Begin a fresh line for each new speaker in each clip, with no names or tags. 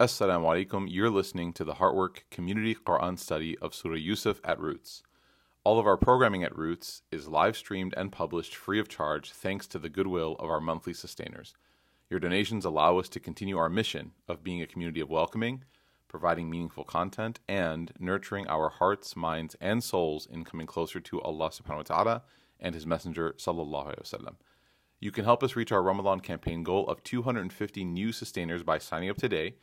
Assalamu alaikum. You're listening to the Heartwork Community Quran Study of Surah Yusuf at Roots. All of our programming at Roots is live streamed and published free of charge thanks to the goodwill of our monthly sustainers. Your donations allow us to continue our mission of being a community of welcoming, providing meaningful content, and nurturing our hearts, minds, and souls in coming closer to Allah subhanahu wa ta'ala and His Messenger sallallahu alaihi wasallam. You can help us reach our Ramadan campaign goal of 250 new sustainers by signing up today,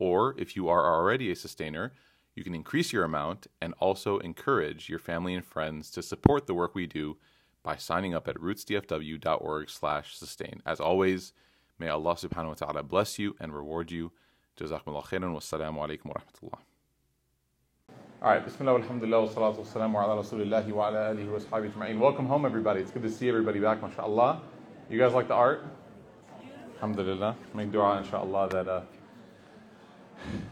or if you are already a sustainer, you can increase your amount and also encourage your family and friends to support the work we do by signing up at rootsdfw.org/sustain. As always, may Allah subhanahu wa ta'ala bless you and reward you. Jazakumullah khairan wassalamu alaikum wa rahmatullah. All right, bismillah, alhamdulillah, wa salatu wa ala rasulillahi wa ala alihi wa. Welcome home, everybody. It's good to see everybody back, mashallah. You guys like the art? Alhamdulillah. Make dua, inshallah, that uh,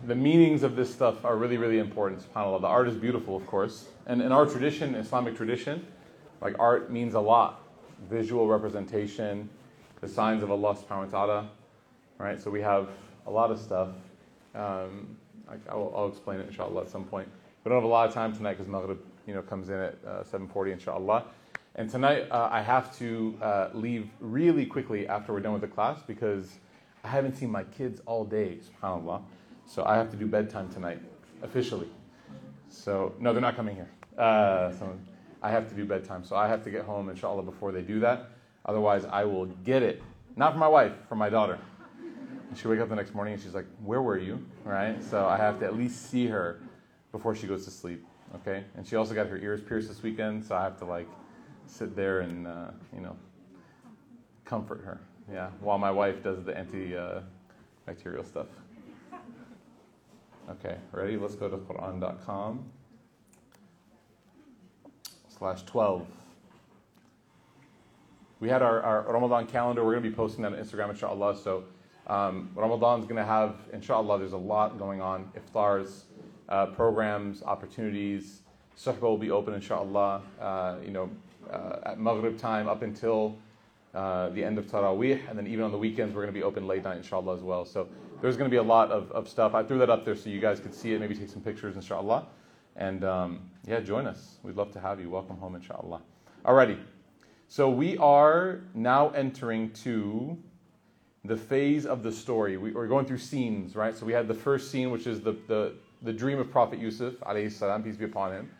the meanings of this stuff are really, really important, subhanAllah. The art is beautiful, of course. And in our tradition, Islamic tradition, like art means a lot. Visual representation, the signs of Allah subhanahu wa ta'ala, right? So we have a lot of stuff. Um, I, will I'll explain it, inshallah, at some point. We don't have a lot of time tonight because Maghrib, you know, comes in at uh, 7.40, inshallah. And tonight uh, I have to uh, leave really quickly after we're done with the class because I haven't seen my kids all day, subhanAllah. So I have to do bedtime tonight, officially. So, no, they're not coming here. Uh, so I have to do bedtime. So I have to get home, inshallah, before they do that. Otherwise, I will get it. Not for my wife, for my daughter. And she wake up the next morning and she's like, Where were you? Right? So I have to at least see her before she goes to sleep. Okay? And she also got her ears pierced this weekend, so I have to like sit there and, uh, you know, comfort her. Yeah, while my wife does the anti uh, stuff. Okay, ready? Let's go to Quran.com slash 12. We had our, our Ramadan calendar. We're going to be posting that on Instagram, inshallah. So um, Ramadan's going to have, inshallah, there's a lot going on. Iftars, uh, programs, opportunities. Suhbah will be open, inshallah, uh, you know, uh, at Maghrib time up until uh, the end of Taraweeh. And then even on the weekends, we're going to be open late night, inshallah, as well. So there's going to be a lot of, of stuff. I threw that up there so you guys could see it, maybe take some pictures, inshallah. And um, yeah, join us. We'd love to have you. Welcome home, inshallah. Alrighty. So we are now entering to the phase of the story. We, are going through scenes, right? So we had the first scene, which is the, the, the dream of Prophet Yusuf, alayhi salam, peace be upon him.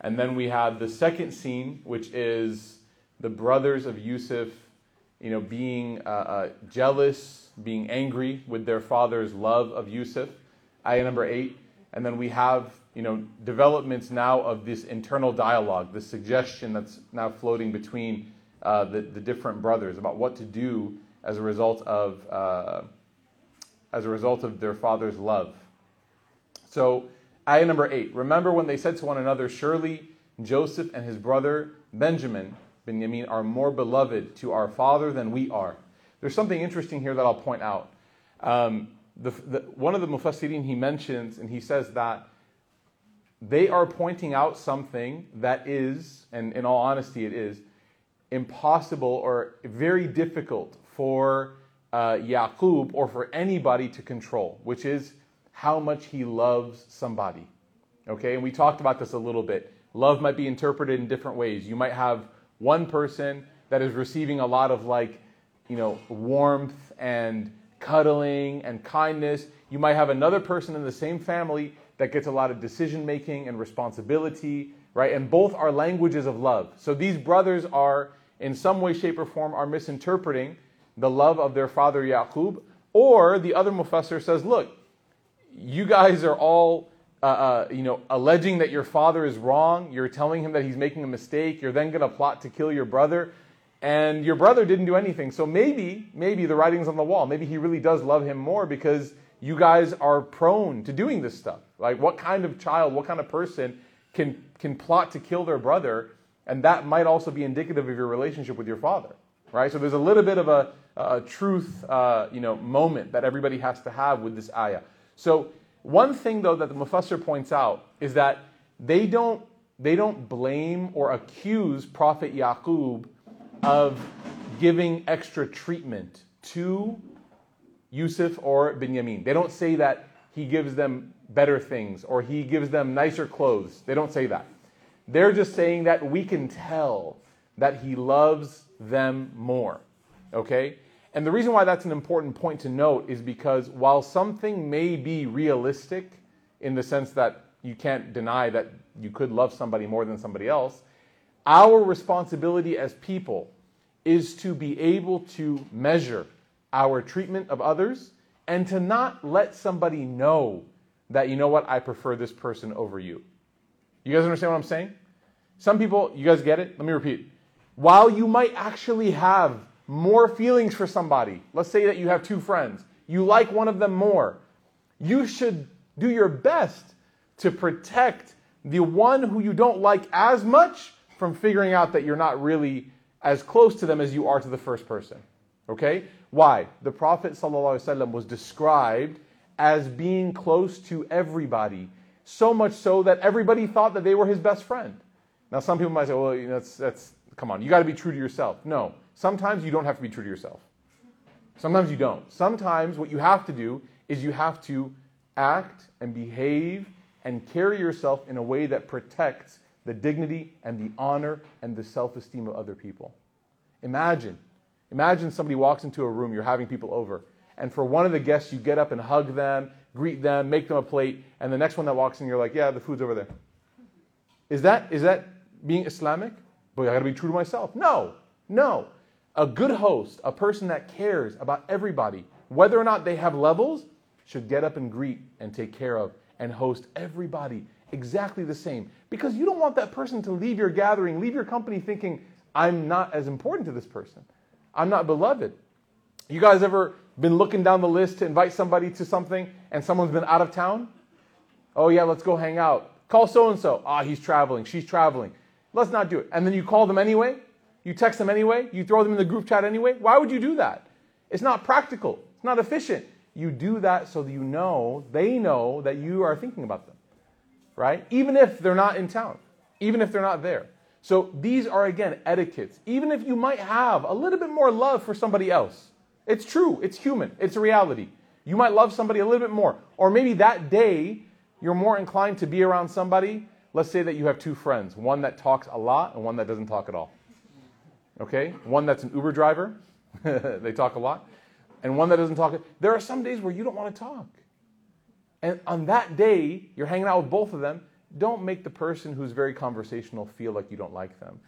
And then we have the second scene, which is the brothers of Yusuf, you know, being uh, uh, jealous being angry with their father's love of Yusuf, ayah number eight. And then we have, you know, developments now of this internal dialogue, the suggestion that's now floating between uh, the, the different brothers about what to do as a result of, uh, as a result of their father's love. So, ayah number eight. Remember when they said to one another, Surely Joseph and his brother Benjamin, Benjamin, are more beloved to our father than we are. There's something interesting here that I'll point out. Um, the, the, one of the Mufassirin he mentions, and he says that they are pointing out something that is, and in all honesty, it is, impossible or very difficult for uh, Yaqub or for anybody to control, which is how much he loves somebody. Okay, and we talked about this a little bit. Love might be interpreted in different ways. You might have one person that is receiving a lot of like you know, warmth and cuddling and kindness. You might have another person in the same family that gets a lot of decision making and responsibility, right? And both are languages of love. So these brothers are, in some way, shape, or form, are misinterpreting the love of their father Yaqub. Or the other Mufassir says, look, you guys are all, uh, uh, you know, alleging that your father is wrong. You're telling him that he's making a mistake. You're then going to plot to kill your brother and your brother didn't do anything. So maybe, maybe the writing's on the wall. Maybe he really does love him more because you guys are prone to doing this stuff. Like, what kind of child, what kind of person can, can plot to kill their brother? And that might also be indicative of your relationship with your father, right? So there's a little bit of a, a truth, uh, you know, moment that everybody has to have with this ayah. So one thing, though, that the Mufassir points out is that they don't, they don't blame or accuse Prophet Yaqub of giving extra treatment to Yusuf or Binyamin. They don't say that he gives them better things or he gives them nicer clothes. They don't say that. They're just saying that we can tell that he loves them more. Okay? And the reason why that's an important point to note is because while something may be realistic in the sense that you can't deny that you could love somebody more than somebody else, our responsibility as people is to be able to measure our treatment of others and to not let somebody know that, you know what, I prefer this person over you. You guys understand what I'm saying? Some people, you guys get it? Let me repeat. While you might actually have more feelings for somebody, let's say that you have two friends, you like one of them more, you should do your best to protect the one who you don't like as much from figuring out that you're not really as close to them as you are to the first person. Okay? Why? The Prophet ﷺ was described as being close to everybody, so much so that everybody thought that they were his best friend. Now, some people might say, well, that's, that's come on, you got to be true to yourself. No, sometimes you don't have to be true to yourself. Sometimes you don't. Sometimes what you have to do is you have to act and behave and carry yourself in a way that protects the dignity and the honor and the self esteem of other people. Imagine, imagine somebody walks into a room, you're having people over, and for one of the guests, you get up and hug them, greet them, make them a plate, and the next one that walks in, you're like, yeah, the food's over there. Is that, is that being Islamic? But I gotta be true to myself. No, no. A good host, a person that cares about everybody, whether or not they have levels, should get up and greet and take care of and host everybody exactly the same. Because you don't want that person to leave your gathering, leave your company thinking, I'm not as important to this person. I'm not beloved. You guys ever been looking down the list to invite somebody to something and someone's been out of town? Oh, yeah, let's go hang out. Call so and so. Ah, he's traveling. She's traveling. Let's not do it. And then you call them anyway. You text them anyway. You throw them in the group chat anyway. Why would you do that? It's not practical. It's not efficient. You do that so that you know, they know that you are thinking about them, right? Even if they're not in town, even if they're not there. So these are, again, etiquettes. Even if you might have a little bit more love for somebody else, it's true, it's human, it's a reality. You might love somebody a little bit more. Or maybe that day you're more inclined to be around somebody. Let's say that you have two friends, one that talks a lot and one that doesn't talk at all. Okay? One that's an Uber driver, they talk a lot, and one that doesn't talk. There are some days where you don't want to talk. And on that day, you're hanging out with both of them. Don't make the person who's very conversational feel like you don't like them.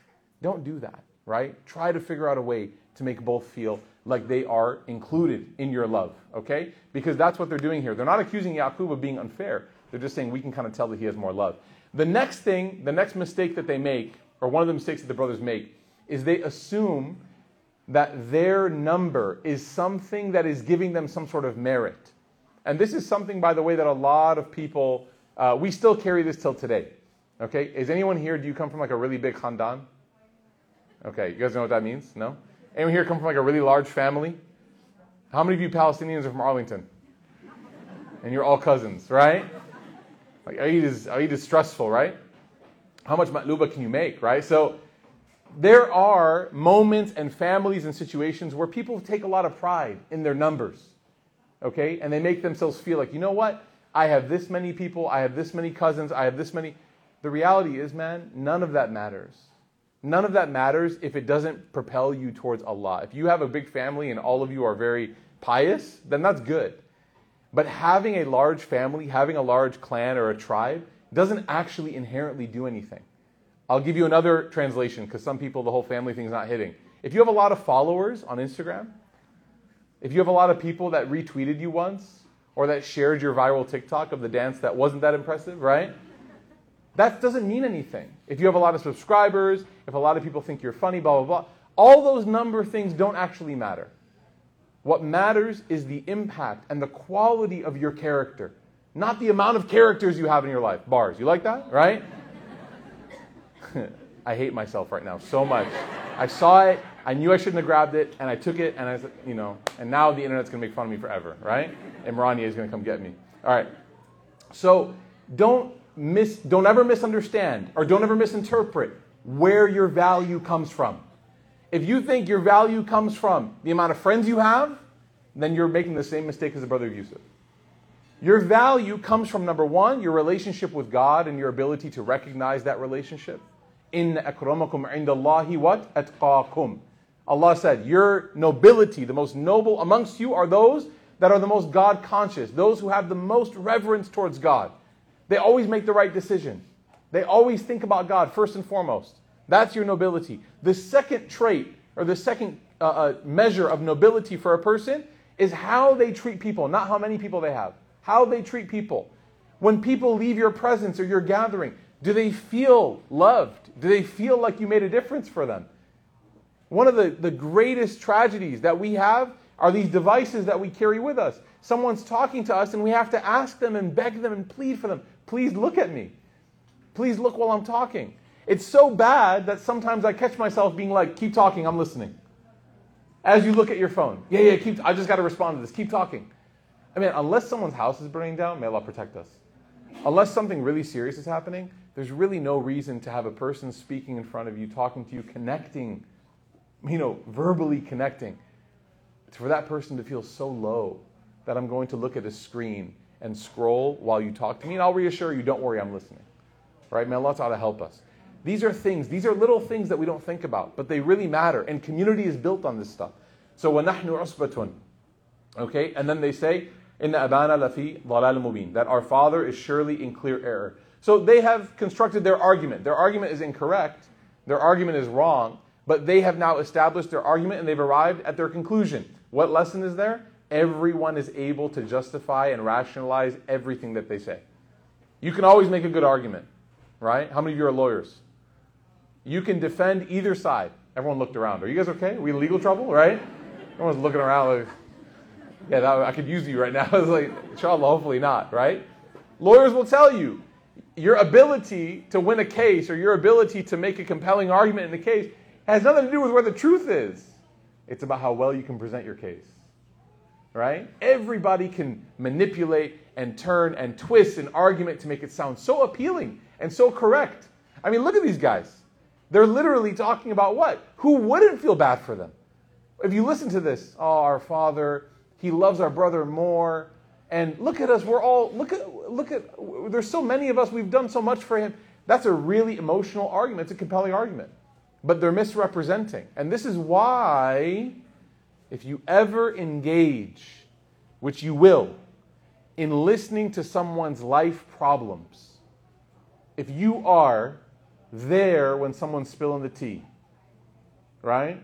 Don't do that, right? Try to figure out a way to make both feel like they are included in your love, okay? Because that's what they're doing here. They're not accusing Yaqub of being unfair. They're just saying we can kind of tell that he has more love. The next thing, the next mistake that they make, or one of the mistakes that the brothers make, is they assume that their number is something that is giving them some sort of merit. And this is something, by the way, that a lot of people, uh, we still carry this till today. Okay? Is anyone here, do you come from like a really big khandan? Okay, you guys know what that means? No? Anyone here come from like a really large family? How many of you Palestinians are from Arlington? And you're all cousins, right? Like Eid is, Eid is stressful, right? How much matluba can you make, right? So there are moments and families and situations where people take a lot of pride in their numbers, okay? And they make themselves feel like, you know what? I have this many people, I have this many cousins, I have this many. The reality is, man, none of that matters. None of that matters if it doesn't propel you towards Allah. If you have a big family and all of you are very pious, then that's good. But having a large family, having a large clan or a tribe, doesn't actually inherently do anything. I'll give you another translation because some people, the whole family thing is not hitting. If you have a lot of followers on Instagram, if you have a lot of people that retweeted you once or that shared your viral TikTok of the dance that wasn't that impressive, right? That doesn't mean anything. If you have a lot of subscribers, if a lot of people think you're funny, blah, blah, blah, all those number things don't actually matter. What matters is the impact and the quality of your character, not the amount of characters you have in your life. Bars, you like that, right? I hate myself right now so much. I saw it, I knew I shouldn't have grabbed it, and I took it, and I said, you know, and now the internet's gonna make fun of me forever, right? And Marania is gonna come get me. All right. So don't miss, don't ever misunderstand or don't ever misinterpret where your value comes from. If you think your value comes from the amount of friends you have, then you're making the same mistake as the brother of Yusuf. Your value comes from number one, your relationship with God and your ability to recognize that relationship. In akramakum indallahi what? Atqakum. Allah said, Your nobility, the most noble amongst you, are those that are the most God conscious, those who have the most reverence towards God. They always make the right decision. They always think about God first and foremost. That's your nobility. The second trait, or the second uh, uh, measure of nobility for a person, is how they treat people, not how many people they have. How they treat people. When people leave your presence or your gathering, do they feel loved? Do they feel like you made a difference for them? One of the, the greatest tragedies that we have are these devices that we carry with us. Someone's talking to us and we have to ask them and beg them and plead for them. Please look at me. Please look while I'm talking. It's so bad that sometimes I catch myself being like, keep talking, I'm listening. As you look at your phone. Yeah, yeah, keep, I just got to respond to this. Keep talking. I mean, unless someone's house is burning down, may Allah protect us. Unless something really serious is happening, there's really no reason to have a person speaking in front of you, talking to you, connecting you know, verbally connecting, for that person to feel so low that I'm going to look at a screen and scroll while you talk to me, and I'll reassure you, don't worry, I'm listening. Right? May Allah Ta'ala help us. These are things, these are little things that we don't think about, but they really matter, and community is built on this stuff. So, وَنَحْنُ عُصْبَةٌ Okay? And then they say, إِنَّ أَبَانَ لَفِي ضَلَالٍ مُبِينٍ That our father is surely in clear error. So they have constructed their argument. Their argument is incorrect. Their argument is wrong. But they have now established their argument and they've arrived at their conclusion. What lesson is there? Everyone is able to justify and rationalize everything that they say. You can always make a good argument, right? How many of you are lawyers? You can defend either side. Everyone looked around. Are you guys okay? Are we in legal trouble, right? Everyone's looking around like, yeah, that, I could use you right now. It's like, inshallah, hopefully not, right? Lawyers will tell you your ability to win a case or your ability to make a compelling argument in the case has nothing to do with where the truth is. It's about how well you can present your case. Right? Everybody can manipulate and turn and twist an argument to make it sound so appealing and so correct. I mean, look at these guys. They're literally talking about what? Who wouldn't feel bad for them? If you listen to this, oh, our father, he loves our brother more. And look at us, we're all, look at, look at, there's so many of us, we've done so much for him. That's a really emotional argument. It's a compelling argument but they're misrepresenting. And this is why, if you ever engage, which you will, in listening to someone's life problems, if you are there when someone's spilling the tea, right?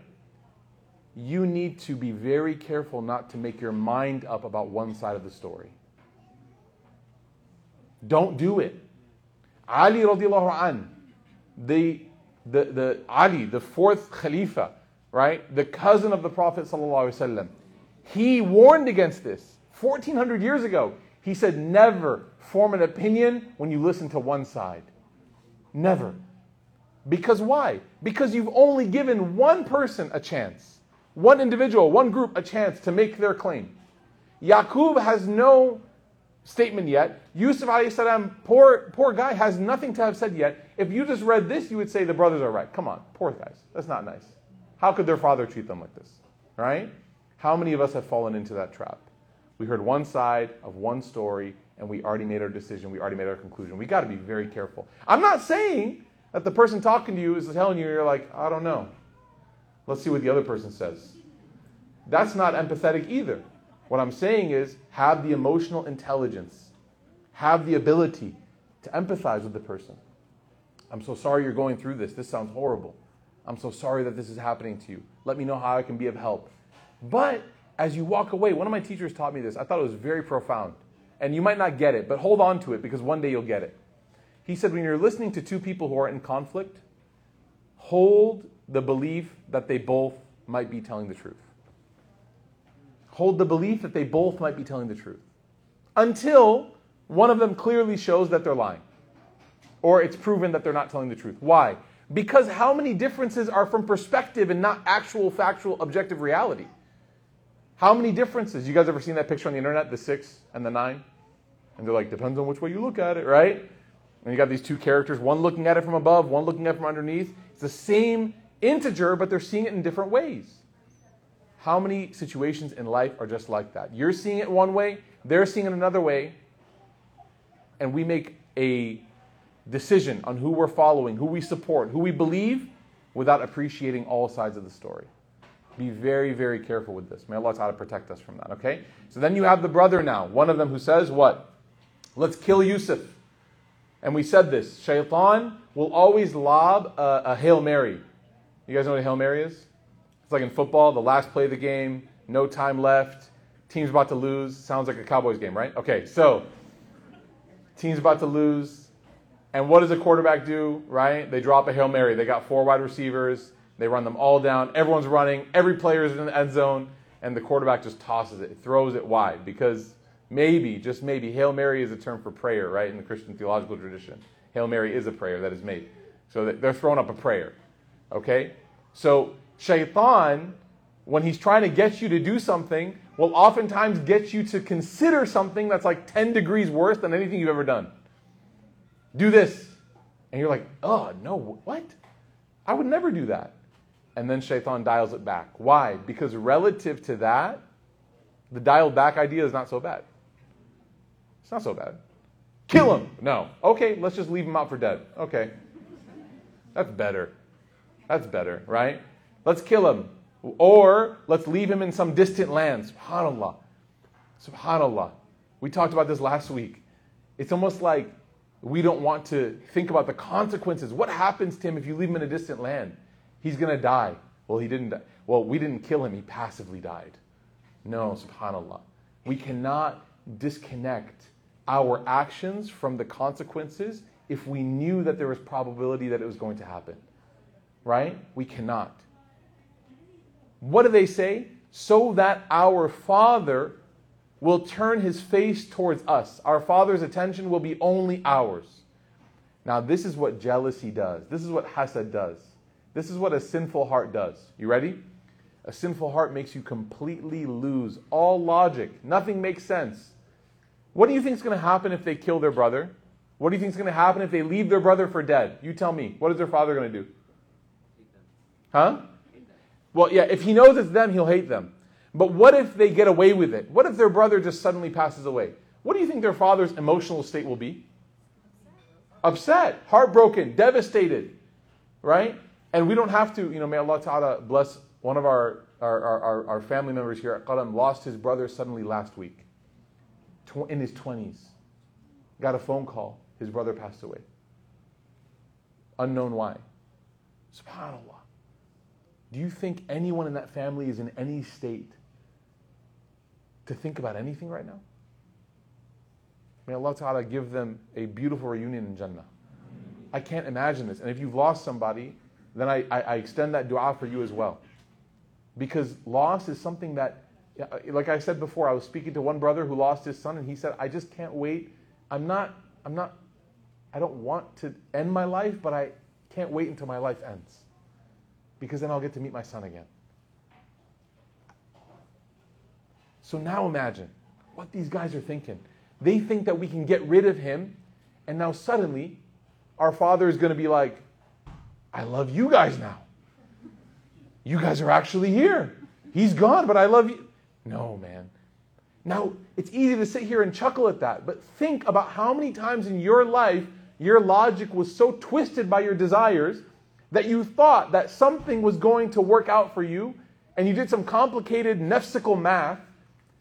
You need to be very careful not to make your mind up about one side of the story. Don't do it. Ali radiallahu an, the the, the Ali, the fourth Khalifa, right, the cousin of the Prophet ﷺ, he warned against this 1400 years ago. He said, never form an opinion when you listen to one side. Never. Because why? Because you've only given one person a chance, one individual, one group a chance to make their claim. Yaqub has no statement yet. Yusuf salam, poor, poor guy, has nothing to have said yet. If you just read this, you would say the brothers are right. Come on, poor guys. That's not nice. How could their father treat them like this? Right? How many of us have fallen into that trap? We heard one side of one story and we already made our decision. We already made our conclusion. We got to be very careful. I'm not saying that the person talking to you is telling you, you're like, I don't know. Let's see what the other person says. That's not empathetic either. What I'm saying is have the emotional intelligence, have the ability to empathize with the person. I'm so sorry you're going through this. This sounds horrible. I'm so sorry that this is happening to you. Let me know how I can be of help. But as you walk away, one of my teachers taught me this. I thought it was very profound. And you might not get it, but hold on to it because one day you'll get it. He said, when you're listening to two people who are in conflict, hold the belief that they both might be telling the truth hold the belief that they both might be telling the truth until one of them clearly shows that they're lying or it's proven that they're not telling the truth. Why? Because how many differences are from perspective and not actual, factual, objective reality? How many differences? You guys ever seen that picture on the internet, the six and the nine? And they're like, depends on which way you look at it, right? And you got these two characters, one looking at it from above, one looking at it from underneath. It's the same integer, but they're seeing it in different ways. How many situations in life are just like that? You're seeing it one way, they're seeing it another way, and we make a decision on who we're following, who we support, who we believe, without appreciating all sides of the story. Be very, very careful with this. May Allah Ta'ala protect us from that, okay? So then you have the brother now, one of them who says, What? Let's kill Yusuf. And we said this Shaitan will always lob a, a Hail Mary. You guys know what a Hail Mary is? It's like in football, the last play of the game, no time left, team's about to lose. Sounds like a Cowboys game, right? Okay, so team's about to lose. And what does a quarterback do, right? They drop a Hail Mary. They got four wide receivers. They run them all down. Everyone's running. Every player is in the end zone. And the quarterback just tosses it, throws it wide because maybe, just maybe, Hail Mary is a term for prayer, right, in the Christian theological tradition. Hail Mary is a prayer that is made. So they're throwing up a prayer. Okay? So Shaitan, when he's trying to get you to do something, will oftentimes get you to consider something that's like 10 degrees worse than anything you've ever done. Do this. And you're like, oh, no, what? I would never do that. And then Shaitan dials it back. Why? Because relative to that, the dialed back idea is not so bad. It's not so bad. Kill him. No. Okay, let's just leave him out for dead. Okay. That's better. That's better, right? Let's kill him. Or let's leave him in some distant land. SubhanAllah. SubhanAllah. We talked about this last week. It's almost like we don't want to think about the consequences. What happens to him if you leave him in a distant land? He's going to die. Well, he didn't die. Well, we didn't kill him, he passively died. No, subhanAllah. We cannot disconnect our actions from the consequences if we knew that there was probability that it was going to happen. Right? We cannot. What do they say? So that our Father will turn his face towards us. Our Father's attention will be only ours. Now, this is what jealousy does. This is what hasad does. This is what a sinful heart does. You ready? A sinful heart makes you completely lose all logic. Nothing makes sense. What do you think is going to happen if they kill their brother? What do you think is going to happen if they leave their brother for dead? You tell me. What is their father going to do? Huh? Well, yeah, if he knows it's them, he'll hate them. But what if they get away with it? What if their brother just suddenly passes away? What do you think their father's emotional state will be? Upset, heartbroken, devastated, right? And we don't have to, you know, may Allah Ta'ala bless one of our, our, our, our family members here at Qalam lost his brother suddenly last week, in his 20s. Got a phone call, his brother passed away. Unknown why. SubhanAllah. Do you think anyone in that family is in any state to think about anything right now? May Allah Ta'ala give them a beautiful reunion in Jannah. I can't imagine this. And if you've lost somebody, then I, I, I extend that dua for you as well. Because loss is something that, like I said before, I was speaking to one brother who lost his son, and he said, I just can't wait. I'm not, I'm not, I don't want to end my life, but I can't wait until my life ends. Because then I'll get to meet my son again. So now imagine what these guys are thinking. They think that we can get rid of him, and now suddenly our father is going to be like, I love you guys now. You guys are actually here. He's gone, but I love you. No, mm. man. Now, it's easy to sit here and chuckle at that, but think about how many times in your life your logic was so twisted by your desires that you thought that something was going to work out for you, and you did some complicated nefsical math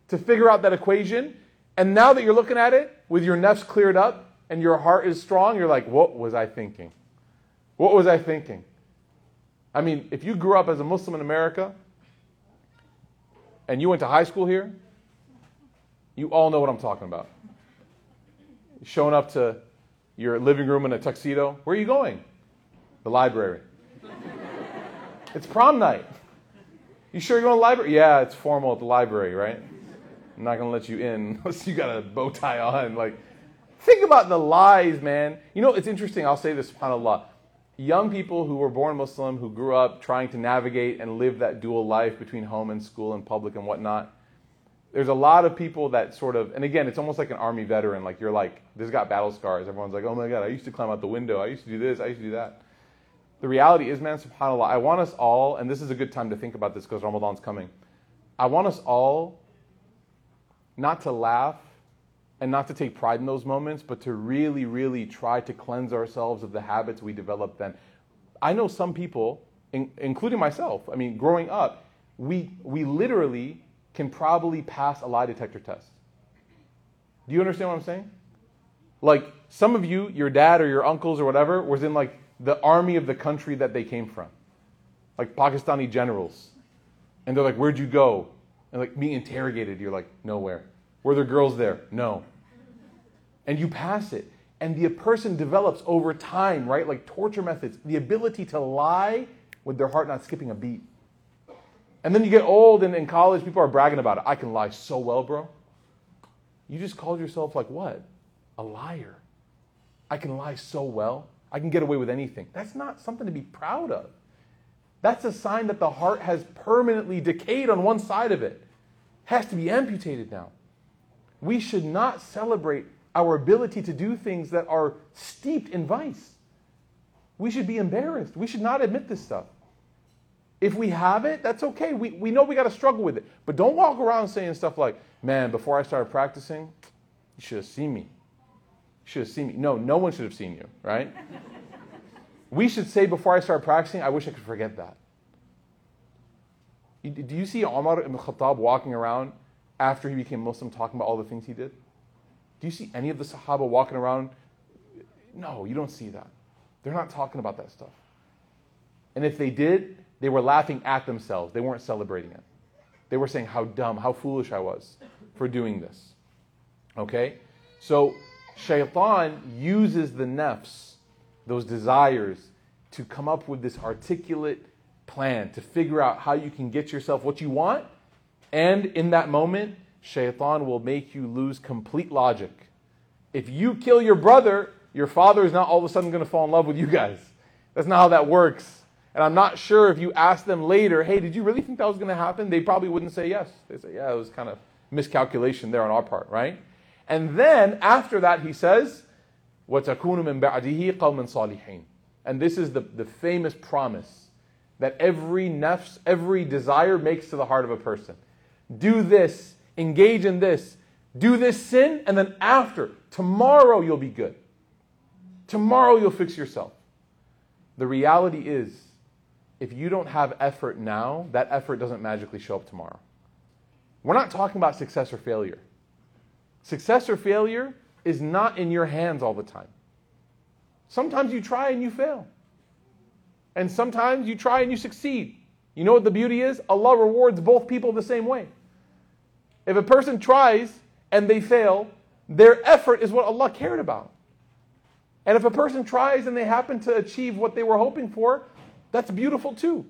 to figure out that equation, and now that you're looking at it with your nefs cleared up and your heart is strong, you're like, what was I thinking? What was I thinking? I mean, if you grew up as a Muslim in America and you went to high school here, you all know what I'm talking about. Showing up to your living room in a tuxedo. Where are you going? The library. it's prom night. You sure you're going to the library? Yeah, it's formal at the library, right? I'm not going to let you in unless you got a bow tie on. Like, think about the lies, man. You know, it's interesting. I'll say this, subhanAllah young people who were born Muslim, who grew up trying to navigate and live that dual life between home and school and public and whatnot, there's a lot of people that sort of, and again, it's almost like an army veteran. Like you're like, this got battle scars. Everyone's like, oh my God, I used to climb out the window. I used to do this. I used to do that. The reality is, man, subhanAllah, I want us all, and this is a good time to think about this because Ramadan's coming. I want us all not to laugh and not to take pride in those moments, but to really, really try to cleanse ourselves of the habits we developed then. I know some people, in, including myself, I mean, growing up, we, we literally can probably pass a lie detector test. Do you understand what I'm saying? Like, some of you, your dad or your uncles or whatever, was in like the army of the country that they came from, like Pakistani generals. And they're like, Where'd you go? And like, being interrogated, you're like, Nowhere. Were there girls there? No. And you pass it. And the person develops over time, right? Like torture methods, the ability to lie with their heart not skipping a beat. And then you get old and in college, people are bragging about it. I can lie so well, bro. You just called yourself like what? A liar. I can lie so well. I can get away with anything. That's not something to be proud of. That's a sign that the heart has permanently decayed on one side of it. has to be amputated now. We should not celebrate our ability to do things that are steeped in vice. We should be embarrassed. We should not admit this stuff. If we have it, that's okay. We, we know we got to struggle with it. But don't walk around saying stuff like, man, before I started practicing, you should have seen me. You should have seen me. No, no one should have seen you, right? we should say before I start practicing, I wish I could forget that. Do you see Omar ibn Khattab walking around after he became Muslim talking about all the things he did? Do you see any of the Sahaba walking around? No, you don't see that. They're not talking about that stuff. And if they did, they were laughing at themselves. They weren't celebrating it. They were saying how dumb, how foolish I was for doing this. Okay? So, shaitan uses the nafs, those desires, to come up with this articulate plan to figure out how you can get yourself what you want. And in that moment, shaitan will make you lose complete logic. If you kill your brother, your father is not all of a sudden going to fall in love with you guys. That's not how that works. And I'm not sure if you ask them later, hey, did you really think that was going to happen? They probably wouldn't say yes. They say, yeah, it was kind of miscalculation there on our part, right? And then after that, he says, وَتَكُونُ مِن بَعْدِهِ قَوْمًا صَالِحِينَ And this is the, the famous promise that every nafs, every desire makes to the heart of a person. Do this, engage in this, do this sin, and then after, tomorrow you'll be good. Tomorrow you'll fix yourself. The reality is, if you don't have effort now, that effort doesn't magically show up tomorrow. We're not talking about success or failure. Success or failure is not in your hands all the time. Sometimes you try and you fail. And sometimes you try and you succeed. You know what the beauty is? Allah rewards both people the same way. If a person tries and they fail, their effort is what Allah cared about. And if a person tries and they happen to achieve what they were hoping for, that's beautiful too.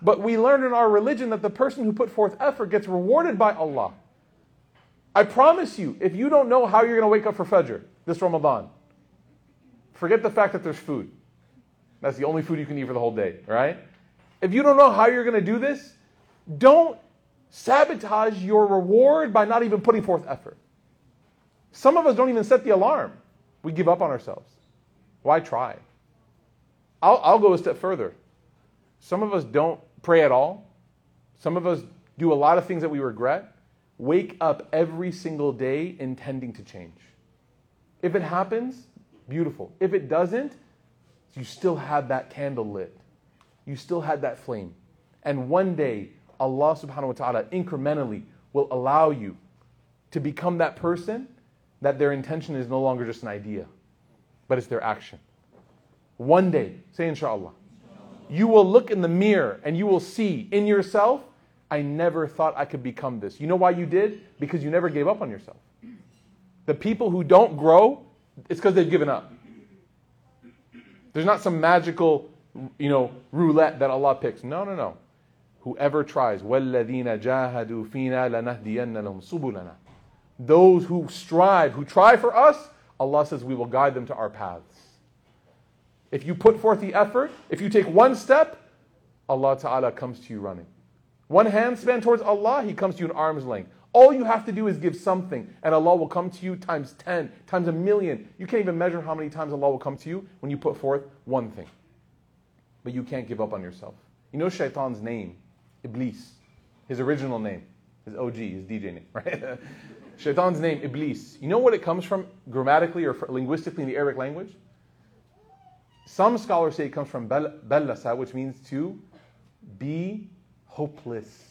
But we learn in our religion that the person who put forth effort gets rewarded by Allah. I promise you, if you don't know how you're going to wake up for Fajr this Ramadan, forget the fact that there's food. That's the only food you can eat for the whole day, right? If you don't know how you're going to do this, don't sabotage your reward by not even putting forth effort. Some of us don't even set the alarm. We give up on ourselves. Why try? I'll, I'll go a step further. Some of us don't pray at all. Some of us do a lot of things that we regret. Wake up every single day intending to change. If it happens, beautiful. If it doesn't, you still have that candle lit. You still had that flame. And one day, Allah subhanahu wa ta'ala incrementally will allow you to become that person that their intention is no longer just an idea, but it's their action. One day, say inshallah, you will look in the mirror and you will see in yourself, I never thought I could become this. You know why you did? Because you never gave up on yourself. The people who don't grow, it's because they've given up. There's not some magical, you know, roulette that Allah picks. No, no, no. Whoever tries, وَالَّذِينَ جَاهَدُوا فِينَا لَنَهْدِيَنَّ لَهُمْ سُبُلَنَا Those who strive, who try for us, Allah says we will guide them to our paths. If you put forth the effort, if you take one step, Allah Ta'ala comes to you running. One hand span towards Allah, He comes to you in arm's length. All you have to do is give something, and Allah will come to you times 10, times a million. You can't even measure how many times Allah will come to you when you put forth one thing. But you can't give up on yourself. You know Shaitan's name, Iblis, his original name, his OG, his DJ name, right? Shaitan's name, Iblis. You know what it comes from grammatically or linguistically in the Arabic language? Some scholars say it comes from ballasa, which means to be hopeless.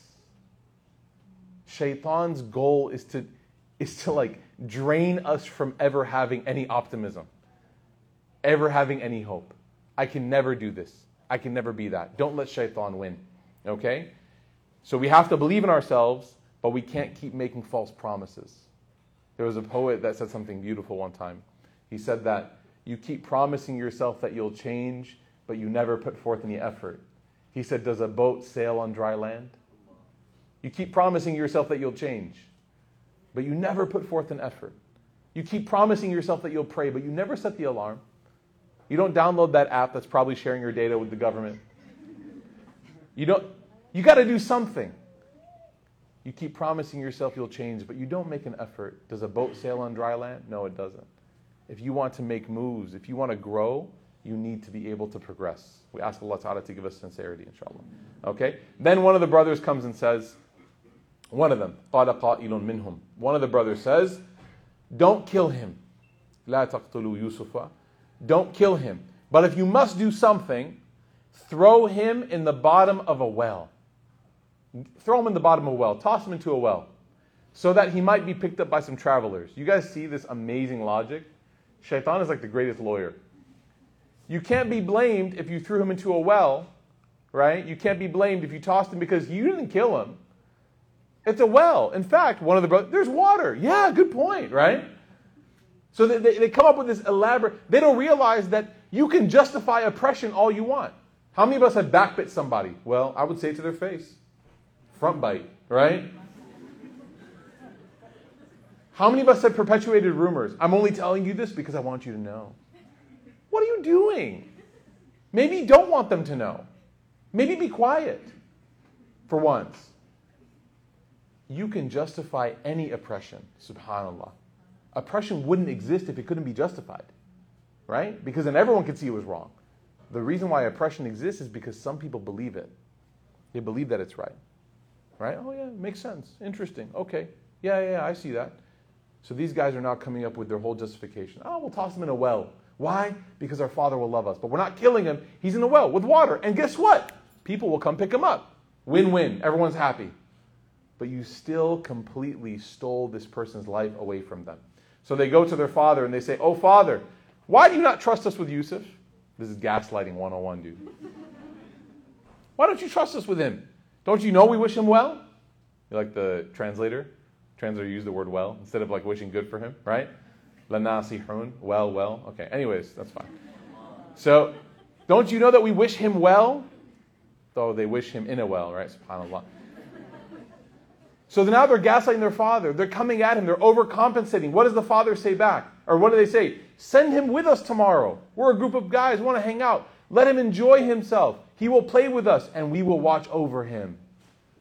Shaitan's goal is to, is to like drain us from ever having any optimism, ever having any hope. I can never do this. I can never be that. Don't let shaitan win. Okay? So we have to believe in ourselves, but we can't keep making false promises. There was a poet that said something beautiful one time. He said that you keep promising yourself that you'll change, but you never put forth any effort. He said, Does a boat sail on dry land? You keep promising yourself that you'll change, but you never put forth an effort. You keep promising yourself that you'll pray, but you never set the alarm. You don't download that app that's probably sharing your data with the government. You don't you got to do something. You keep promising yourself you'll change, but you don't make an effort. Does a boat sail on dry land? No, it doesn't. If you want to make moves, if you want to grow, you need to be able to progress. We ask Allah Ta'ala to give us sincerity, inshallah. Okay? Then one of the brothers comes and says, one of them, قَالَ قَائِلٌ مِنْهُمْ One of the brothers says, don't kill him. لَا تَقْتُلُوا يُوسُفَ Don't kill him. But if you must do something, throw him in the bottom of a well. Throw him in the bottom of a well. Toss him into a well. So that he might be picked up by some travelers. You guys see this amazing logic? Shaitan is like the greatest lawyer. You can't be blamed if you threw him into a well, right? You can't be blamed if you tossed him because you didn't kill him. It's a well. In fact, one of the brothers, there's water. Yeah, good point, right? So they, they, they come up with this elaborate, they don't realize that you can justify oppression all you want. How many of us have backbit somebody? Well, I would say to their face. Front bite, right? How many of us have perpetuated rumors? I'm only telling you this because I want you to know. What are you doing? Maybe you don't want them to know. Maybe be quiet for once. You can justify any oppression, subhanAllah. Oppression wouldn't exist if it couldn't be justified, right? Because then everyone could see it was wrong. The reason why oppression exists is because some people believe it. They believe that it's right. Right? Oh, yeah, makes sense. Interesting. Okay. Yeah, yeah, yeah, I see that. So these guys are now coming up with their whole justification. Oh, we'll toss him in a well. Why? Because our Father will love us. But we're not killing him. He's in a well with water. And guess what? People will come pick him up. Win win. Everyone's happy. But you still completely stole this person's life away from them. So they go to their father and they say, Oh, Father, why do you not trust us with Yusuf? This is gaslighting 101, dude. Why don't you trust us with him? Don't you know we wish him well? You like the translator? Translator used the word well instead of like wishing good for him, right? Lanasihun, well, well. Okay, anyways, that's fine. So, don't you know that we wish him well? Though they wish him in a well, right? SubhanAllah. So now they're gaslighting their father. They're coming at him. They're overcompensating. What does the father say back? Or what do they say? Send him with us tomorrow. We're a group of guys, we want to hang out. Let him enjoy himself. He will play with us and we will watch over him.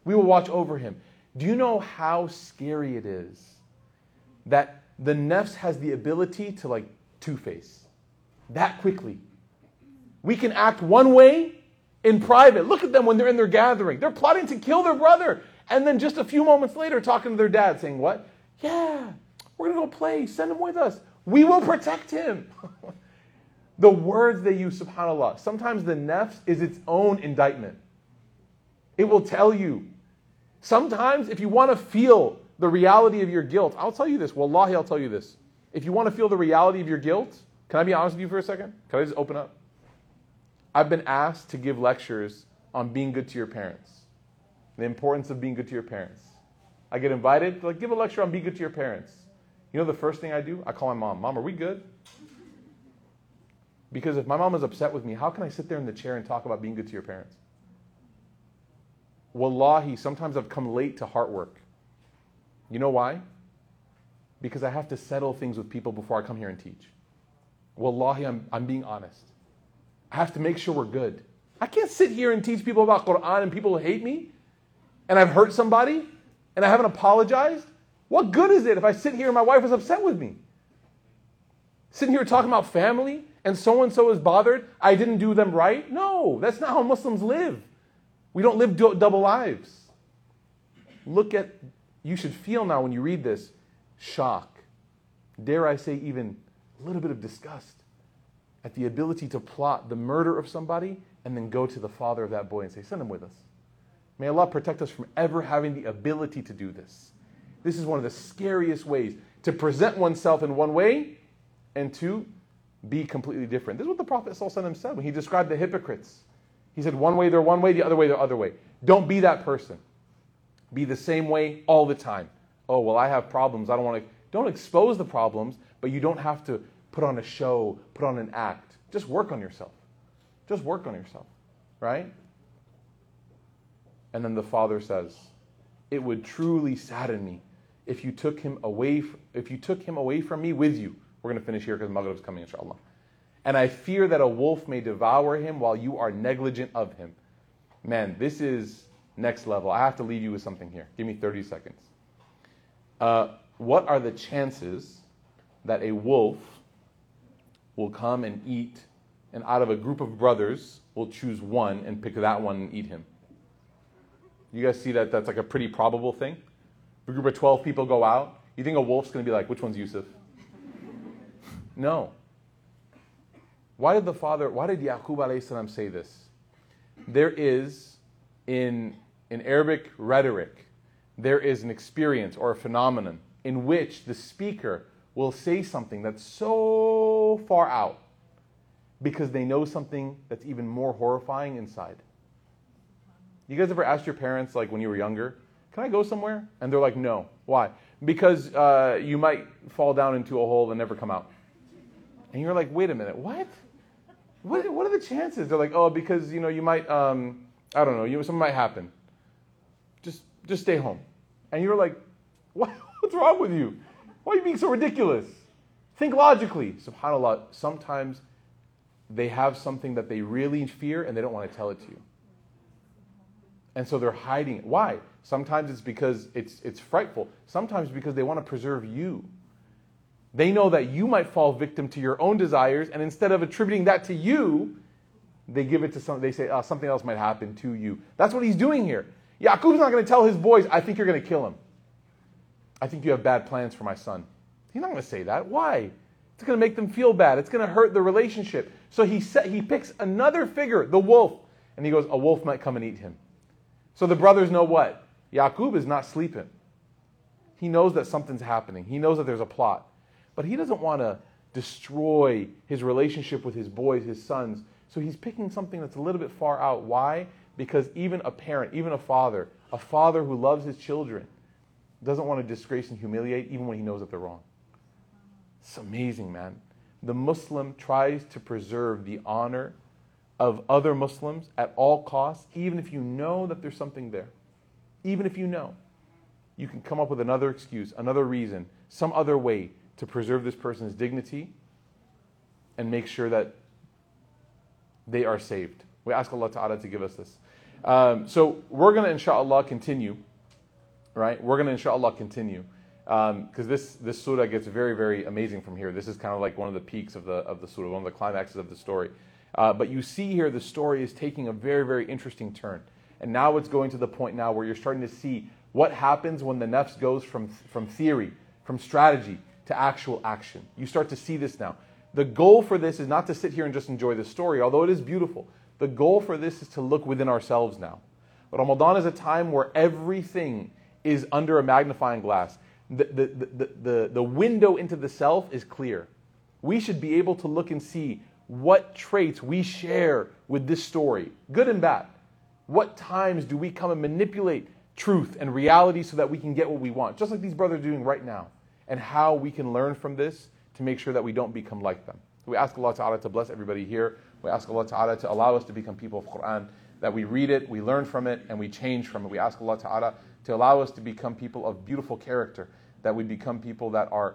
We will watch over him. Do you know how scary it is that the nefs has the ability to like two face that quickly? We can act one way in private. Look at them when they're in their gathering. They're plotting to kill their brother. And then just a few moments later, talking to their dad, saying, What? Yeah, we're going to go play. Send him with us. We will protect him. the words they use, subhanAllah, sometimes the nafs is its own indictment. It will tell you. Sometimes, if you want to feel the reality of your guilt, I'll tell you this. Wallahi, I'll tell you this. If you want to feel the reality of your guilt, can I be honest with you for a second? Can I just open up? I've been asked to give lectures on being good to your parents, the importance of being good to your parents. I get invited, like, give a lecture on being good to your parents. You know the first thing I do? I call my mom. Mom, are we good? Because if my mom is upset with me, how can I sit there in the chair and talk about being good to your parents? Wallahi, sometimes I've come late to Heartwork. You know why? Because I have to settle things with people before I come here and teach. Wallahi, I'm, I'm being honest. I have to make sure we're good. I can't sit here and teach people about Quran and people hate me and I've hurt somebody and I haven't apologized what good is it if I sit here and my wife is upset with me? Sitting here talking about family and so and so is bothered, I didn't do them right? No, that's not how Muslims live. We don't live double lives. Look at, you should feel now when you read this, shock, dare I say, even a little bit of disgust at the ability to plot the murder of somebody and then go to the father of that boy and say, Send him with us. May Allah protect us from ever having the ability to do this. This is one of the scariest ways to present oneself in one way and to be completely different. This is what the Prophet ﷺ said when he described the hypocrites. He said, One way they're one way, the other way they're other way. Don't be that person. Be the same way all the time. Oh, well, I have problems. I don't want to. Don't expose the problems, but you don't have to put on a show, put on an act. Just work on yourself. Just work on yourself, right? And then the father says, It would truly sadden me if you took him away, if you took him away from me with you. We're going to finish here because Maghrib is coming, inshallah. And I fear that a wolf may devour him while you are negligent of him. Man, this is next level. I have to leave you with something here. Give me 30 seconds. Uh, what are the chances that a wolf will come and eat, and out of a group of brothers, will choose one and pick that one and eat him? You guys see that that's like a pretty probable thing? If a group of 12 people go out, you think a wolf's going to be like, which one's Yusuf? No. Why did the father, why did Yaqub alayhi salam say this? There is, in, in Arabic rhetoric, there is an experience or a phenomenon in which the speaker will say something that's so far out because they know something that's even more horrifying inside. You guys ever asked your parents, like when you were younger, can I go somewhere? And they're like, no. Why? Because uh, you might fall down into a hole and never come out. And you're like, wait a minute, what? What, what are the chances? They're like, oh, because you know you might, um, I don't know, you something might happen. Just just stay home. And you're like, what? What's wrong with you? Why are you being so ridiculous? Think logically. Subhanallah. Sometimes they have something that they really fear and they don't want to tell it to you. And so they're hiding it. Why? Sometimes it's because it's, it's frightful. Sometimes because they want to preserve you. They know that you might fall victim to your own desires, and instead of attributing that to you, they give it to some. They say oh, something else might happen to you. That's what he's doing here. Yaqub's not going to tell his boys, "I think you're going to kill him. I think you have bad plans for my son." He's not going to say that. Why? It's going to make them feel bad. It's going to hurt the relationship. So he set, he picks another figure, the wolf, and he goes, "A wolf might come and eat him." So the brothers know what? Yaqub is not sleeping. He knows that something's happening. He knows that there's a plot. But he doesn't want to destroy his relationship with his boys, his sons. So he's picking something that's a little bit far out. Why? Because even a parent, even a father, a father who loves his children, doesn't want to disgrace and humiliate even when he knows that they're wrong. It's amazing, man. The Muslim tries to preserve the honor of other Muslims at all costs, even if you know that there's something there. Even if you know. You can come up with another excuse, another reason, some other way to preserve this person's dignity and make sure that they are saved. We ask Allah Ta'ala to give us this. Um, so we're going to, inshallah, continue, right? We're going to, inshallah, continue. Because um, this, this surah gets very, very amazing from here. This is kind of like one of the peaks of the, of the surah, one of the climaxes of the story. Uh, but you see here the story is taking a very, very interesting turn. And now it's going to the point now where you're starting to see what happens when the nafs goes from, from theory, from strategy, to actual action. You start to see this now. The goal for this is not to sit here and just enjoy the story, although it is beautiful. The goal for this is to look within ourselves now. Ramadan is a time where everything is under a magnifying glass. The, the, the, the, the window into the self is clear. We should be able to look and see what traits we share with this story, good and bad. What times do we come and manipulate truth and reality so that we can get what we want, just like these brothers are doing right now, and how we can learn from this to make sure that we don't become like them. We ask Allah Ta'ala to bless everybody here. We ask Allah Ta'ala to allow us to become people of Quran, that we read it, we learn from it, and we change from it. We ask Allah Ta'ala to allow us to become people of beautiful character, that we become people that are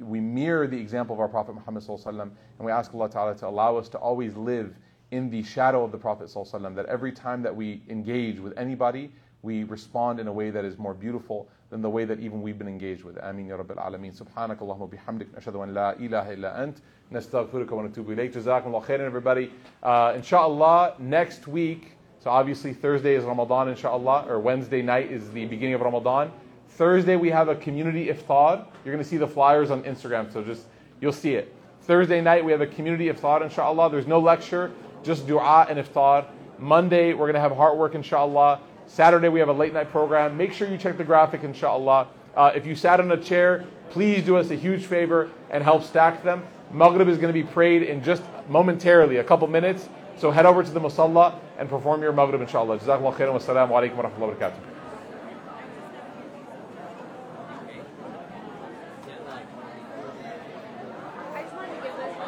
we mirror the example of our Prophet Muhammad and we ask Allah Ta'ala to allow us to always live in the shadow of the Prophet that every time that we engage with anybody, we respond in a way that is more beautiful than the way that even we've been engaged with. Ameen ya Rabbil Alameen. Subhanak Allahumma bihamdik. Nashadu an la ilaha illa ant. Nastaghfiruka wa natubu ilayk. Jazakumullah khairan everybody. Uh, inshallah, next week, so obviously Thursday is Ramadan inshallah, or Wednesday night is the beginning of Ramadan. Thursday we have a community iftar. You're going to see the flyers on Instagram, so just you'll see it. Thursday night we have a community iftar, inshallah. There's no lecture, just dua and iftar. Monday we're going to have Heartwork, inshallah. Saturday we have a late night program. Make sure you check the graphic, inshallah. Uh, if you sat in a chair, please do us a huge favor and help stack them. Maghrib is going to be prayed in just momentarily, a couple minutes. So head over to the musalla and perform your Maghrib, inshallah. Jazakumullah khairan wa salamu alaikum wa rahmatullahi wa barakatuh.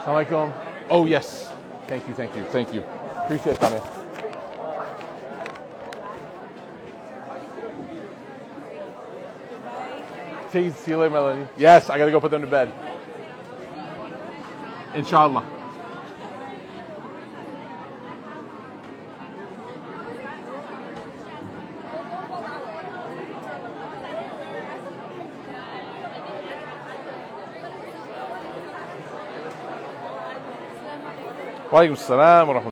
Assalamu alaikum. Oh, yes. Thank you, thank you, thank you. Appreciate it. See, see you later, Melanie. Yes, I gotta go put them to bed. Inshallah. Salam wa rahmatullah.